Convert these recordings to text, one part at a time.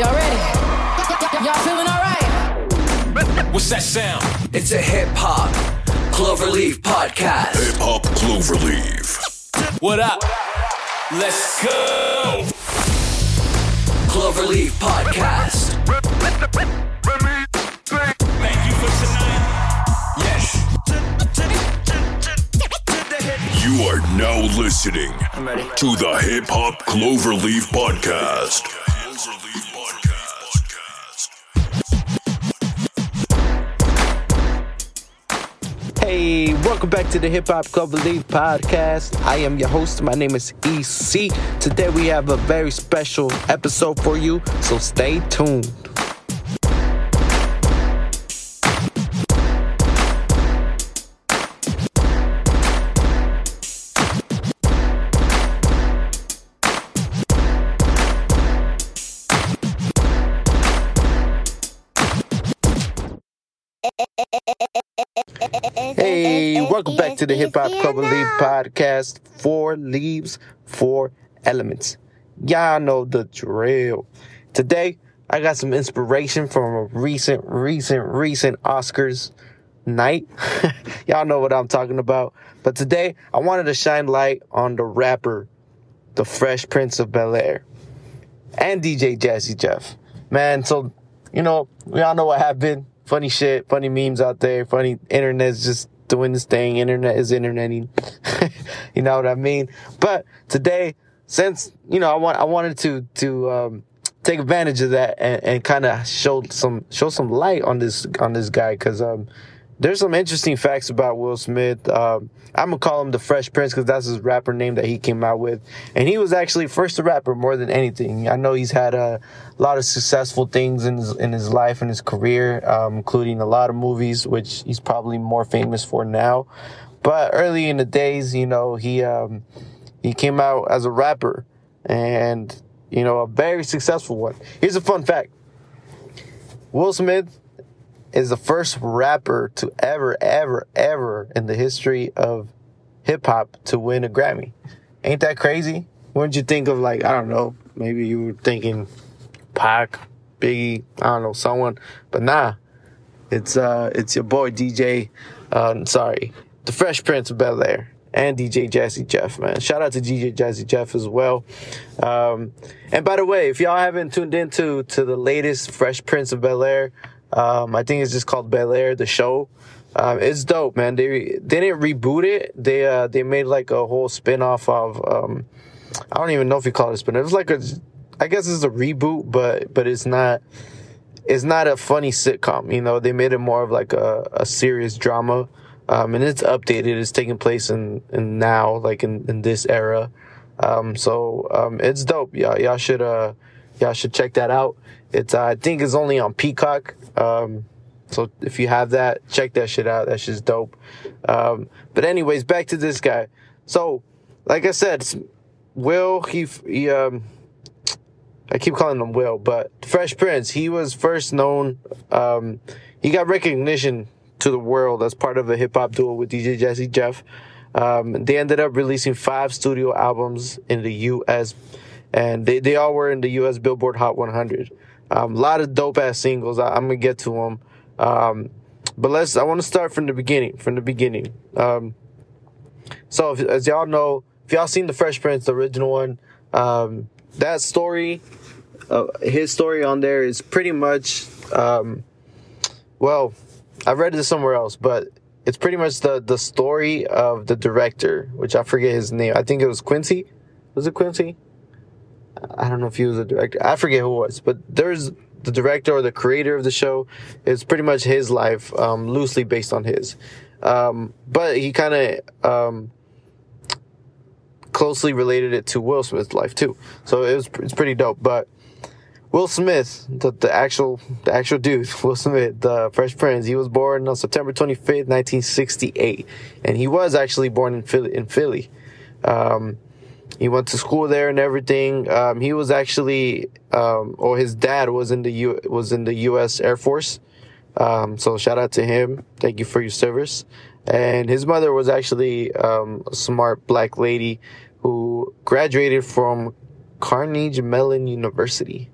Y'all ready? Y'all feeling alright? What's that sound? It's a hip hop Cloverleaf podcast. Hip Hop Cloverleaf. What up? Let's go. Cloverleaf podcast. Thank you for tonight. Yes. You are now listening to the Hip Hop Cloverleaf podcast. Hey, welcome back to the Hip Hop Cloverleaf podcast. I am your host. My name is EC. Today we have a very special episode for you, so stay tuned. Hey, welcome back to the Hip Hop Cloverleaf podcast. Four leaves, four elements. Y'all know the drill. Today, I got some inspiration from a recent, recent, recent Oscars night. Y'all know what I'm talking about. But today, I wanted to shine light on the rapper, the Fresh Prince of Bel Air, and DJ Jazzy Jeff. Man, so, you know, we all know what happened. Funny shit, funny memes out there, funny internet's just doing this thing. Internet is interneting. you know what I mean? But today, since, you know, I want, I wanted to, to, um, take advantage of that and, and kind of show some, show some light on this, on this guy. Cause, um, there's some interesting facts about Will Smith. Um, I'm gonna call him the Fresh Prince because that's his rapper name that he came out with, and he was actually first a rapper more than anything. I know he's had a lot of successful things in his in his life and his career, um, including a lot of movies, which he's probably more famous for now. But early in the days, you know, he um, he came out as a rapper, and you know, a very successful one. Here's a fun fact: Will Smith is the first rapper to ever, ever, ever in the history of hip hop to win a Grammy. Ain't that crazy? Wouldn't you think of like, I don't know, maybe you were thinking Pac, Biggie, I don't know, someone, but nah. It's uh it's your boy DJ uh sorry, the Fresh Prince of Bel Air and DJ Jazzy Jeff, man. Shout out to DJ Jazzy Jeff as well. Um, and by the way, if y'all haven't tuned into to the latest Fresh Prince of Bel Air, um, I think it's just called Bel Air, the show. Um, it's dope, man. They they didn't reboot it. They uh they made like a whole spin off of um I don't even know if you call it a spin. It was like a I guess it's a reboot, but but it's not it's not a funny sitcom. You know, they made it more of like a, a serious drama. Um, and it's updated. It's taking place in, in now, like in, in this era. Um, so, um, it's dope. Y'all, y'all should, uh, y'all should check that out. It's, uh, I think it's only on Peacock. Um, so if you have that, check that shit out. That shit's dope. Um, but anyways, back to this guy. So, like I said, Will, he, he, um, I keep calling him Will, but Fresh Prince, he was first known, um, he got recognition to the world as part of a hip hop duo with DJ Jazzy Jeff. Um, they ended up releasing five studio albums in the US, and they, they all were in the US Billboard Hot 100. Um, a lot of dope ass singles. I, am gonna get to them. Um, but let's, I want to start from the beginning, from the beginning. Um, so if, as y'all know, if y'all seen the Fresh Prince, the original one, um, that story, uh, his story on there is pretty much, um, well, I read it somewhere else, but it's pretty much the the story of the director, which I forget his name. I think it was Quincy. Was it Quincy? I don't know if he was a director. I forget who it was, but there's the director or the creator of the show. It's pretty much his life, um, loosely based on his. Um, but he kind of um, closely related it to Will Smith's life too. So it was it's pretty dope. But Will Smith, the, the actual the actual dude, Will Smith, the Fresh Prince, he was born on September 25th, 1968, and he was actually born in Philly. In Philly. Um, he went to school there and everything. Um, he was actually, um, or his dad was in the U was in the U.S. Air Force. Um, so shout out to him. Thank you for your service. And his mother was actually um, a smart black lady who graduated from Carnegie Mellon University.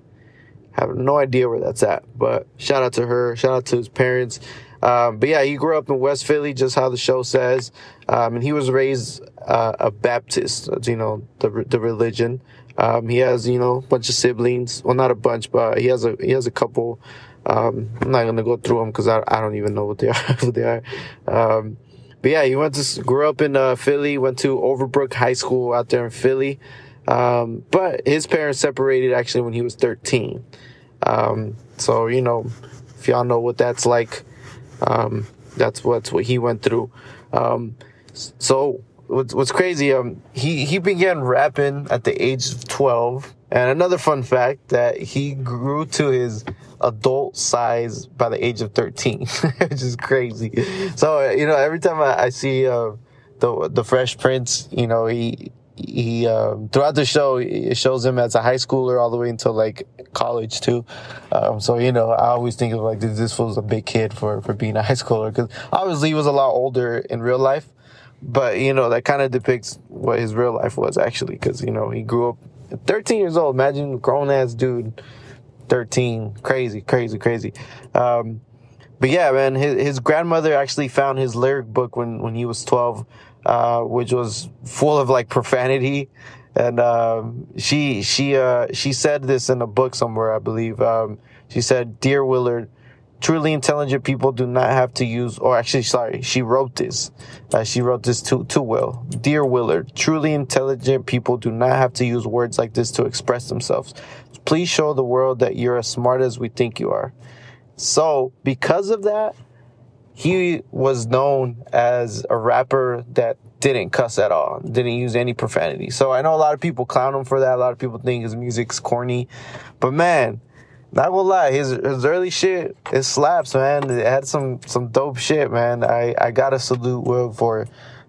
Have no idea where that's at, but shout out to her. Shout out to his parents. Um, but yeah, he grew up in West Philly, just how the show says, um, and he was raised uh, a Baptist. You know, the the religion. Um, he has you know a bunch of siblings. Well, not a bunch, but he has a he has a couple. Um, I'm not gonna go through them because I, I don't even know what they are. who they are. Um, but yeah, he went to grew up in uh, Philly. Went to Overbrook High School out there in Philly. Um, but his parents separated actually when he was 13. Um, so you know, if y'all know what that's like, um, that's what's what he went through. So what's what's crazy? Um, he he began rapping at the age of 12. And another fun fact that he grew to his adult size by the age of 13, which is crazy. So, you know, every time I, I see, uh, the, the Fresh Prince, you know, he, he, um, throughout the show, it shows him as a high schooler all the way until like college too. Um, so, you know, I always think of like, this, this was a big kid for, for being a high schooler. Cause obviously he was a lot older in real life, but you know, that kind of depicts what his real life was actually. Cause, you know, he grew up 13 years old. Imagine grown ass dude, 13. Crazy, crazy, crazy. Um, but yeah, man, his, his grandmother actually found his lyric book when, when he was 12, uh, which was full of like profanity. And, um, she, she, uh, she said this in a book somewhere, I believe. Um, she said, Dear Willard, truly intelligent people do not have to use, or actually, sorry, she wrote this. Uh, she wrote this to, to Will. Dear Willard, truly intelligent people do not have to use words like this to express themselves. Please show the world that you're as smart as we think you are. So, because of that, he was known as a rapper that didn't cuss at all, didn't use any profanity. So I know a lot of people clown him for that. A lot of people think his music's corny, but man, not gonna lie, his his early shit it slaps, man. It had some some dope shit, man. I I gotta salute Will for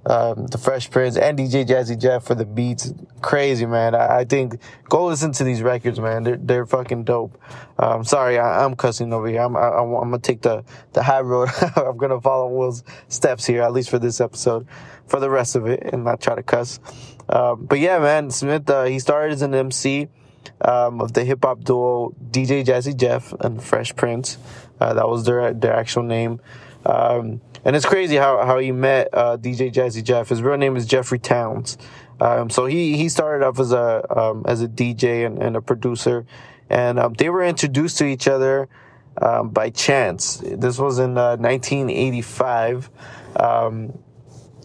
um, the Fresh Prince and DJ Jazzy Jeff for the beats. Crazy, man. I, I think go listen to these records, man. They're they're fucking dope. Um, sorry, I, am cussing over here. I'm I, am gonna take the the high road. I'm gonna follow Will's steps here, at least for this episode. For the rest of it, and not try to cuss. Um, but yeah, man, Smith. Uh, he started as an MC um, of the hip hop duo DJ Jazzy Jeff and Fresh Prince. Uh, that was their their actual name. Um, and it's crazy how, how he met uh, DJ Jazzy Jeff. His real name is Jeffrey Townes. Um, so he, he started off as a um, as a DJ and, and a producer, and um, they were introduced to each other um, by chance. This was in uh, 1985.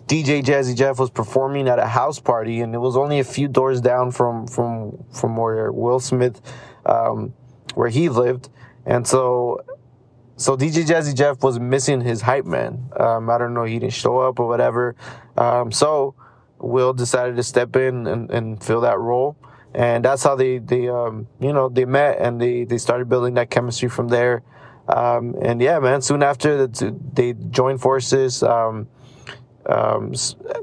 DJ Jazzy Jeff was performing at a house party, and it was only a few doors down from from from where Will Smith, um, where he lived, and so so DJ Jazzy Jeff was missing his hype man. Um, I don't know, he didn't show up or whatever. Um, so Will decided to step in and, and fill that role. And that's how they, they, um, you know, they met and they, they started building that chemistry from there. Um, and yeah, man, soon after they joined forces, um, um,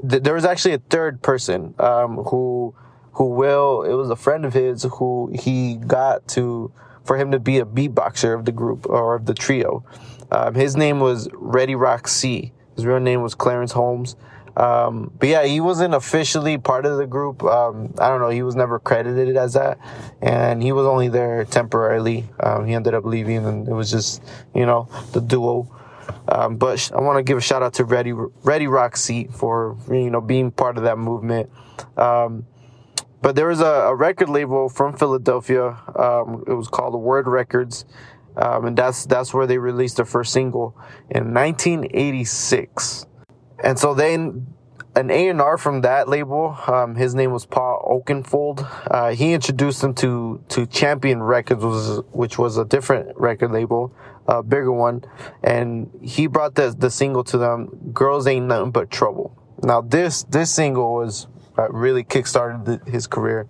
there was actually a third person, um, who, who will, it was a friend of his who he got to, for him to be a beatboxer of the group or of the trio. Um, his name was Ready Rock C. His real name was Clarence Holmes. Um, but yeah, he wasn't officially part of the group. Um, I don't know. He was never credited as that, and he was only there temporarily. Um, he ended up leaving, and it was just you know the duo. Um, but I want to give a shout out to Ready Ready Rock C for you know being part of that movement. Um, but there was a, a record label from Philadelphia. Um, it was called Word Records, um, and that's that's where they released their first single in 1986. And so then an A&R from that label, um, his name was Paul Oakenfold. Uh, he introduced him to to Champion Records, which was, which was a different record label, a bigger one, and he brought the the single to them. Girls ain't nothing but trouble. Now this this single was uh, really kickstarted his career.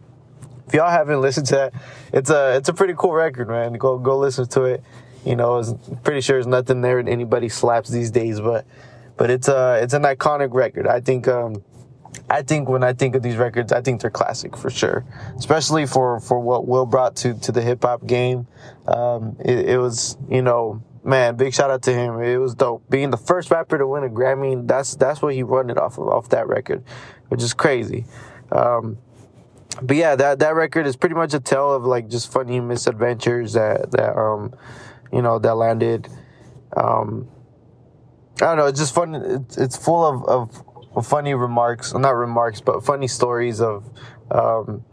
If y'all haven't listened to that, it's a it's a pretty cool record, man. Go go listen to it. You know, it's pretty sure there's nothing there that anybody slaps these days, but but it's a it's an iconic record. I think um, I think when I think of these records, I think they're classic for sure, especially for for what Will brought to to the hip hop game. Um, it, it was you know man, big shout out to him. It was dope. Being the first rapper to win a Grammy, that's that's what he run it off of, off that record, which is crazy. Um, but yeah, that that record is pretty much a tale of like just funny misadventures that that um you know that landed. Um, I don't know. It's just fun. It's, it's full of, of, funny remarks, not remarks, but funny stories of, um,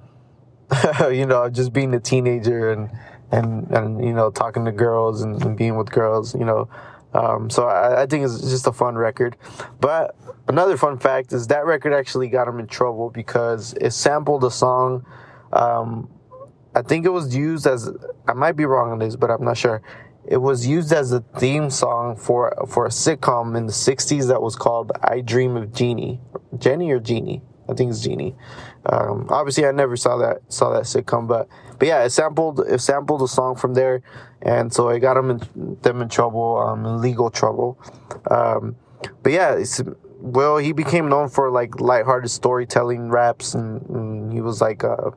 you know, just being a teenager and and and you know talking to girls and, and being with girls. You know, um, so I, I think it's just a fun record. But another fun fact is that record actually got him in trouble because it sampled a song. Um, I think it was used as I might be wrong on this, but I'm not sure. It was used as a theme song for for a sitcom in the '60s that was called "I Dream of Jeannie," Jenny or Jeannie. I think it's Jeannie. Um, obviously, I never saw that saw that sitcom, but but yeah, it sampled it sampled a song from there, and so it got them in, them in trouble, um, in legal trouble. Um, but yeah, it's, well, he became known for like lighthearted storytelling raps, and, and he was like, uh,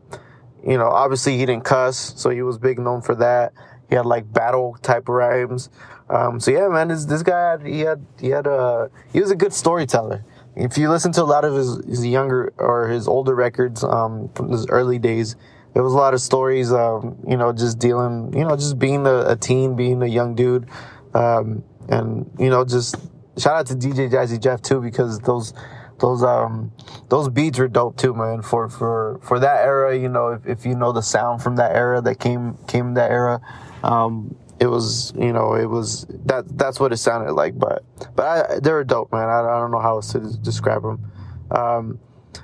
you know, obviously he didn't cuss, so he was big known for that. He had like battle type rhymes. Um, so yeah, man, this this guy had, he had he had a he was a good storyteller. If you listen to a lot of his, his younger or his older records um, from his early days, there was a lot of stories. Um, you know, just dealing, you know, just being a, a teen, being a young dude, um, and you know, just shout out to DJ Jazzy Jeff too because those those um those beats were dope too, man. For for for that era, you know, if, if you know the sound from that era that came came that era, um, it was you know it was that that's what it sounded like. But but I, they were dope, man. I, I don't know how else to describe them. Um,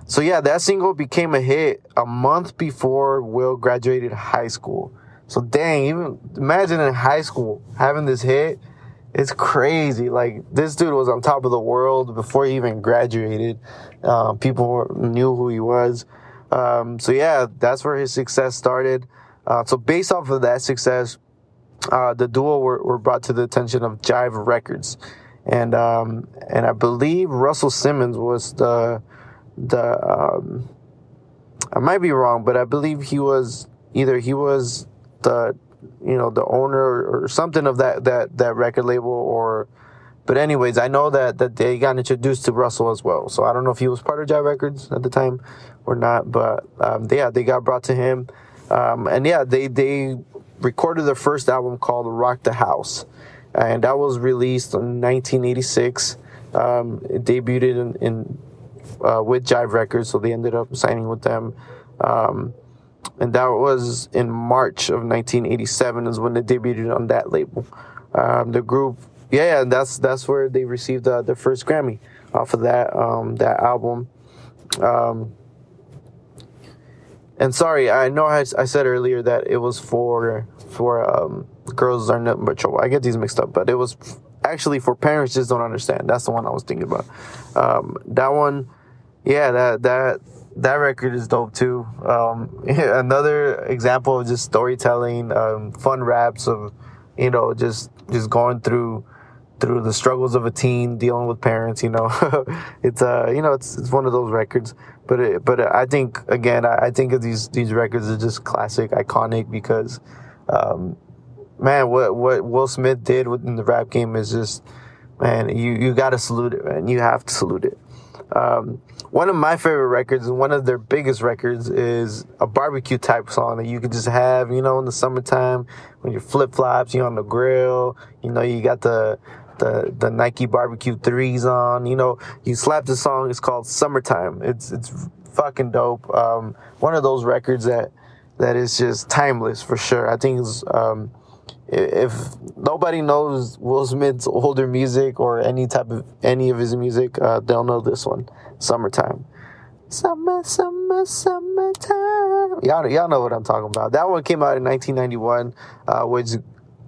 so yeah, that single became a hit a month before Will graduated high school. So dang, even imagine in high school having this hit. It's crazy. Like this dude was on top of the world before he even graduated. Uh, people knew who he was. Um, so yeah, that's where his success started. Uh, so based off of that success, uh, the duo were, were brought to the attention of Jive Records, and um, and I believe Russell Simmons was the the um, I might be wrong, but I believe he was either he was the you know the owner or something of that that that record label or but anyways i know that that they got introduced to russell as well. So i don't know if he was part of jive records at the time or not but um, yeah they got brought to him. Um, and yeah they they recorded their first album called rock the house. And that was released in 1986 um, it debuted in, in uh, with jive records so they ended up signing with them. Um, and that was in March of 1987 is when they debuted on that label. Um, the group, yeah, that's that's where they received uh, their first Grammy off of that um, that album. Um, and sorry, I know I, I, said earlier that it was for for um, girls are nothing but trouble. I get these mixed up, but it was actually for parents just don't understand. That's the one I was thinking about. Um, that one, yeah, that that that record is dope too. Um, another example of just storytelling, um, fun raps of, you know, just just going through through the struggles of a teen dealing with parents. You know, it's uh, you know, it's it's one of those records. But it, but I think again, I, I think of these these records are just classic, iconic because, um, man, what what Will Smith did in the rap game is just, man, you you got to salute it, man. You have to salute it. Um, one of my favorite records and one of their biggest records is a barbecue type song that you could just have, you know, in the summertime when you're flip flops, you're on the grill, you know, you got the the the Nike barbecue threes on, you know, you slap the song. It's called Summertime. It's it's fucking dope. Um, one of those records that that is just timeless for sure. I think it's um, if nobody knows Will Smith's older music or any type of any of his music, uh, they'll know this one summertime. Summer, summer, summertime. Y'all, y'all know what I'm talking about. That one came out in 1991, uh, which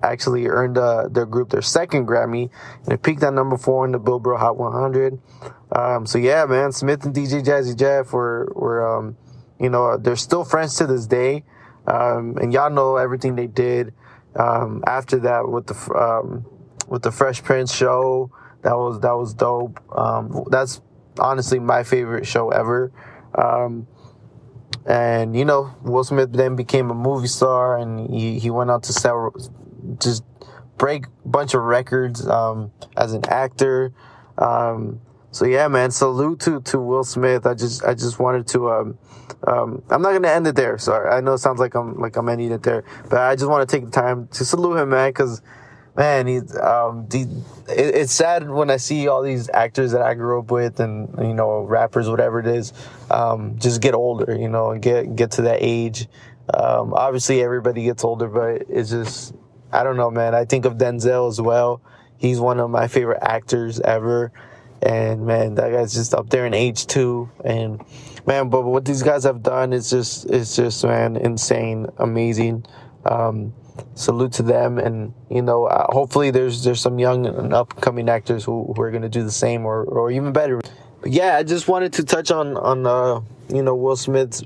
actually earned uh, their group their second Grammy, and it peaked at number four in the Billboard Hot 100. Um, so yeah, man, Smith and DJ Jazzy Jeff were were um, you know they're still friends to this day, um, and y'all know everything they did um, after that with the um, with the Fresh Prince show. That was that was dope. Um, that's honestly my favorite show ever. Um, and you know, Will Smith then became a movie star, and he, he went on to sell, just break bunch of records um, as an actor. Um, so yeah, man. Salute to to Will Smith. I just I just wanted to. Um, um, I'm not gonna end it there. Sorry, I know it sounds like I'm like I'm ending it there, but I just want to take the time to salute him, man, because man, he's um, the, it, it's sad when I see all these actors that I grew up with and you know rappers, whatever it is, um, just get older, you know, and get get to that age. Um, obviously, everybody gets older, but it's just I don't know, man. I think of Denzel as well. He's one of my favorite actors ever. And man, that guy's just up there in age too. And man, but what these guys have done is just, it's just, man, insane, amazing. Um, salute to them. And, you know, uh, hopefully there's, there's some young and upcoming actors who, who are going to do the same or, or even better. But yeah, I just wanted to touch on, on, uh, you know, Will Smith's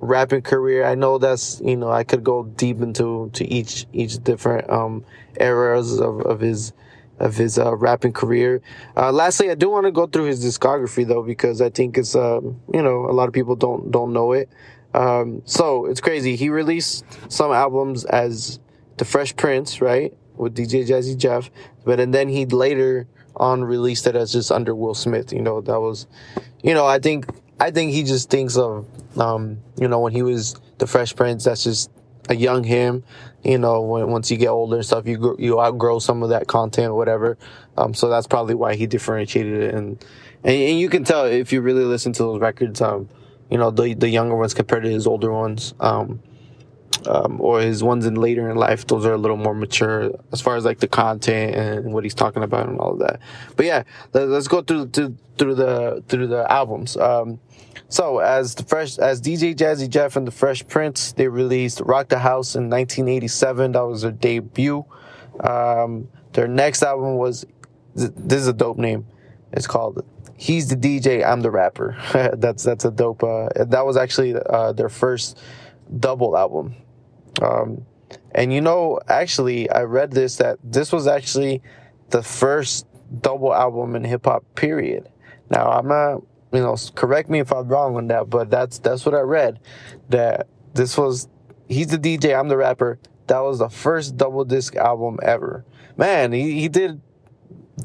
rapping career. I know that's you know I could go deep into to each each different um eras of, of his of his uh, rapping career. Uh, lastly, I do want to go through his discography though because I think it's um you know a lot of people don't don't know it. Um, so it's crazy. He released some albums as the Fresh Prince, right, with DJ Jazzy Jeff, but and then he later on released it as just under Will Smith. You know that was, you know I think I think he just thinks of, um, you know, when he was the Fresh Prince, that's just a young him. You know, when, once you get older and stuff, you you outgrow some of that content or whatever. Um, so that's probably why he differentiated it. And, and, and you can tell if you really listen to those records, um, you know, the, the younger ones compared to his older ones. Um, um, or his ones in later in life, those are a little more mature as far as like the content and what he's talking about and all of that. But yeah, let, us go through, through through the through the albums. Um, so as the fresh as DJ Jazzy Jeff and the Fresh Prince, they released "Rock the House" in 1987. That was their debut. Um, their next album was this is a dope name. It's called "He's the DJ, I'm the Rapper." that's that's a dope. Uh, that was actually uh, their first double album. Um, and you know, actually, I read this that this was actually the first double album in hip hop. Period. Now, I'm not, you know, correct me if I'm wrong on that, but that's that's what I read. That this was he's the DJ, I'm the rapper. That was the first double disc album ever. Man, he, he did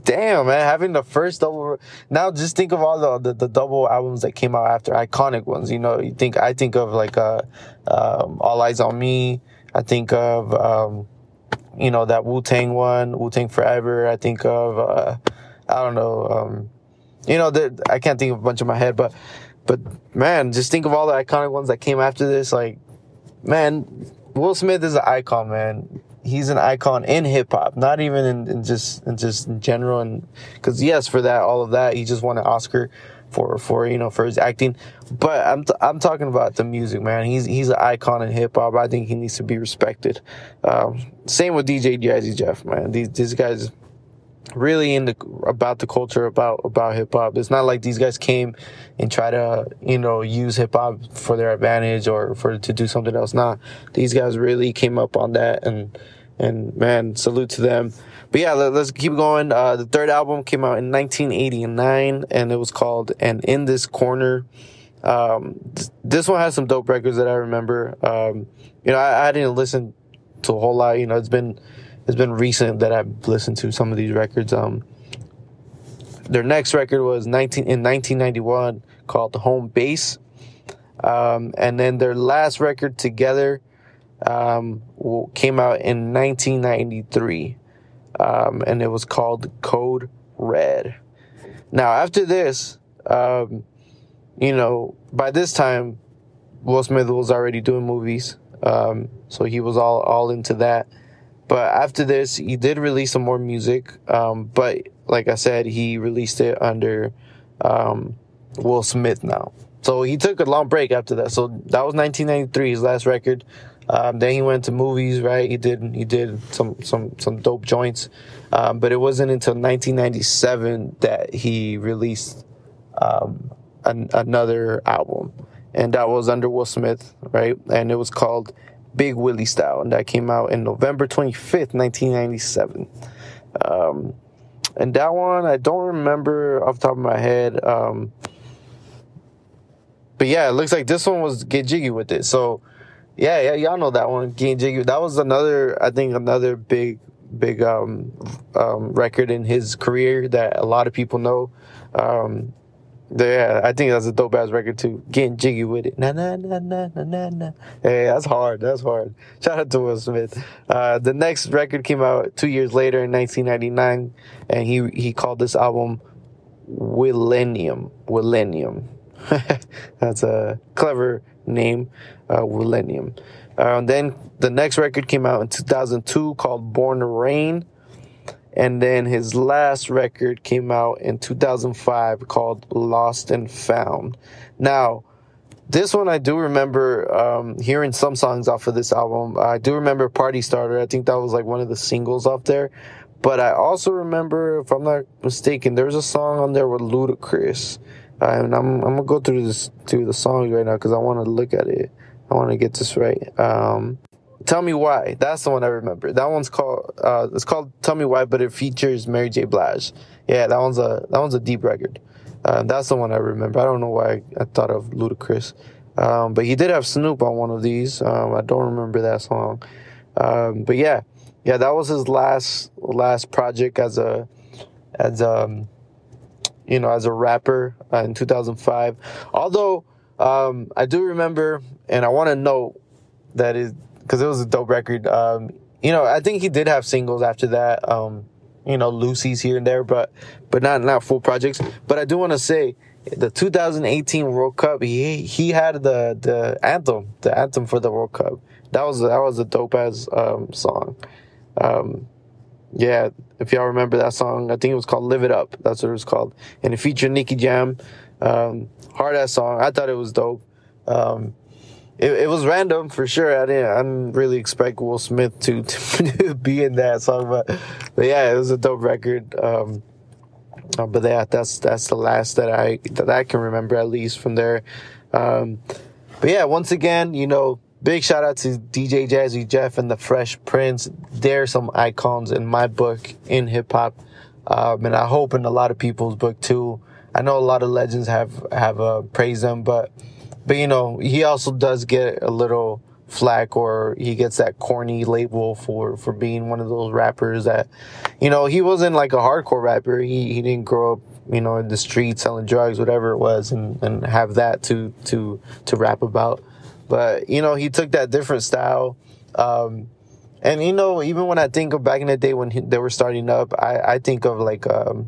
damn man having the first double now just think of all the, the, the double albums that came out after iconic ones you know you think i think of like uh um, all eyes on me i think of um you know that wu-tang one wu-tang forever i think of uh i don't know um you know, I can't think of a bunch in my head, but, but man, just think of all the iconic ones that came after this. Like, man, Will Smith is an icon, man. He's an icon in hip hop, not even in, in, just in just in general. And because yes, for that, all of that, he just won an Oscar for for you know for his acting. But I'm t- I'm talking about the music, man. He's he's an icon in hip hop. I think he needs to be respected. Um, same with DJ Jazzy Jeff, man. These these guys really in the about the culture about about hip hop. It's not like these guys came and try to you know use hip hop for their advantage or for to do something else. Nah, these guys really came up on that and and man, salute to them. But yeah, let, us keep going. Uh, the third album came out in 1989 and it was called "And in This Corner." Um, th- this one has some dope records that I remember. Um, you know, I, I didn't listen to a whole lot. You know, it's been it's been recent that I've listened to some of these records. Um, their next record was 19 in 1991 called Home Base, um, and then their last record together um, came out in 1993, um, and it was called Code Red. Now after this, um, you know, by this time, Will Smith was already doing movies, um, so he was all all into that. But after this, he did release some more music. Um, but like I said, he released it under um, Will Smith now. So he took a long break after that. So that was 1993, his last record. Um, then he went to movies, right? He did he did some some some dope joints, um, but it wasn't until 1997 that he released um, an, another album, and that was under Will Smith, right? And it was called Big Willie Style, and that came out in November 25th, 1997. Um, and that one, I don't remember off the top of my head. Um, but yeah, it looks like this one was Get Jiggy with it. So yeah, yeah, y'all know that one, Get Jiggy. That was another, I think, another big, big um, um, record in his career that a lot of people know. Yeah, I think that's a dope ass record too. Getting jiggy with it. Na na na na na na na. Hey, that's hard. That's hard. Shout out to Will Smith. Uh, the next record came out two years later in 1999, and he he called this album Willennium. Willennium. that's a clever name. Uh, Willennium. Uh, then the next record came out in 2002 called Born to Reign. And then his last record came out in 2005 called Lost and Found. Now, this one I do remember um, hearing some songs off of this album. I do remember Party Starter. I think that was like one of the singles off there. But I also remember, if I'm not mistaken, there's a song on there with Ludacris. Uh, and I'm, I'm gonna go through this through the songs right now because I want to look at it. I want to get this right. Um, Tell Me Why. That's the one I remember. That one's called uh, it's called Tell Me Why, but it features Mary J. Blige. Yeah, that one's a that one's a deep record. Uh, that's the one I remember. I don't know why I, thought of Ludacris, um, but he did have Snoop on one of these. Um, I don't remember that song, um, but yeah, yeah, that was his last last project as a as um you know as a rapper uh, in 2005. Although um, I do remember, and I want to note that is because it was a dope record. Um, you know, I think he did have singles after that. Um, you know, Lucy's here and there, but but not not full projects. But I do want to say the 2018 World Cup, he he had the the anthem, the anthem for the World Cup. That was that was a dope ass um, song. Um, yeah, if y'all remember that song, I think it was called "Live It Up." That's what it was called, and it featured Nicky Jam. Um, hard ass song. I thought it was dope. Um, it, it was random for sure. I didn't, I didn't really expect Will Smith to, to be in that song, but, but yeah, it was a dope record. Um, uh, but yeah, that's that's the last that I that I can remember at least from there. Um, but yeah, once again, you know, big shout out to DJ Jazzy Jeff and the Fresh Prince. They're some icons in my book in hip hop, um, and I hope in a lot of people's book too. I know a lot of legends have have uh, praised them, but but you know, he also does get a little flack or he gets that corny label for for being one of those rappers that you know he wasn't like a hardcore rapper. He he didn't grow up you know in the streets selling drugs whatever it was and and have that to to to rap about. But you know he took that different style. Um and you know even when i think of back in the day when he, they were starting up i i think of like um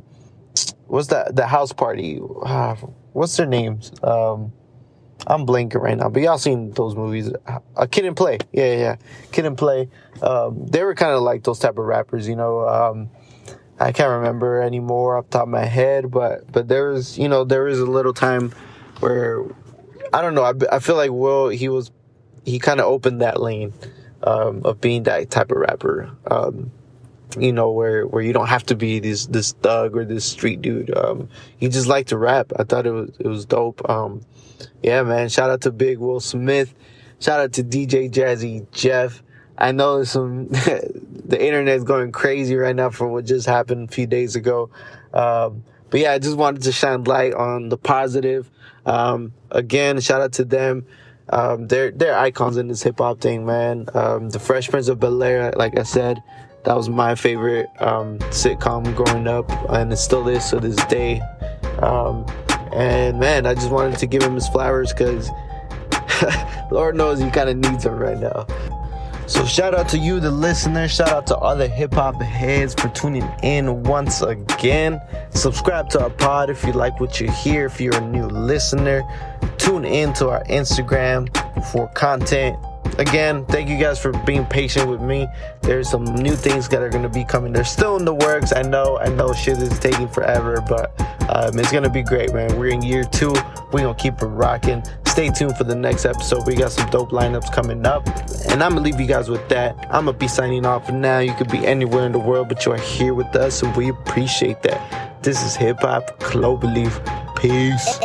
what's that the house party? Ah, what's their names? Um I'm blanking right now, but y'all seen those movies. A Kid and Play. Yeah, yeah. Kid and Play. Um, they were kind of like those type of rappers, you know. Um, I can't remember anymore off top of my head, but, but there was, you know, there was a little time where, I don't know, I, I feel like Will, he was, he kind of opened that lane, um, of being that type of rapper. Um, you know, where, where you don't have to be this, this thug or this street dude. Um, he just liked to rap. I thought it was, it was dope. Um, yeah, man. Shout out to Big Will Smith. Shout out to DJ Jazzy Jeff. I know some, the internet is going crazy right now for what just happened a few days ago. Um, but yeah, I just wanted to shine light on the positive. Um, again, shout out to them. Um, they're, they're icons in this hip hop thing, man. Um, the Fresh Prince of Bel Air, like I said, that was my favorite, um, sitcom growing up and it still is to this day. Um, and man, I just wanted to give him his flowers because Lord knows he kind of needs them right now. So shout out to you, the listener. Shout out to other hip hop heads for tuning in once again. Subscribe to our pod if you like what you hear. If you're a new listener, tune in to our Instagram for content again, thank you guys for being patient with me. There's some new things that are going to be coming. They're still in the works. I know, I know shit is taking forever, but um, it's going to be great, man. We're in year two. We're going to keep it rocking. Stay tuned for the next episode. We got some dope lineups coming up. And I'm going to leave you guys with that. I'm going to be signing off for now. You could be anywhere in the world, but you are here with us, and we appreciate that. This is Hip Hop Cloverleaf. Peace.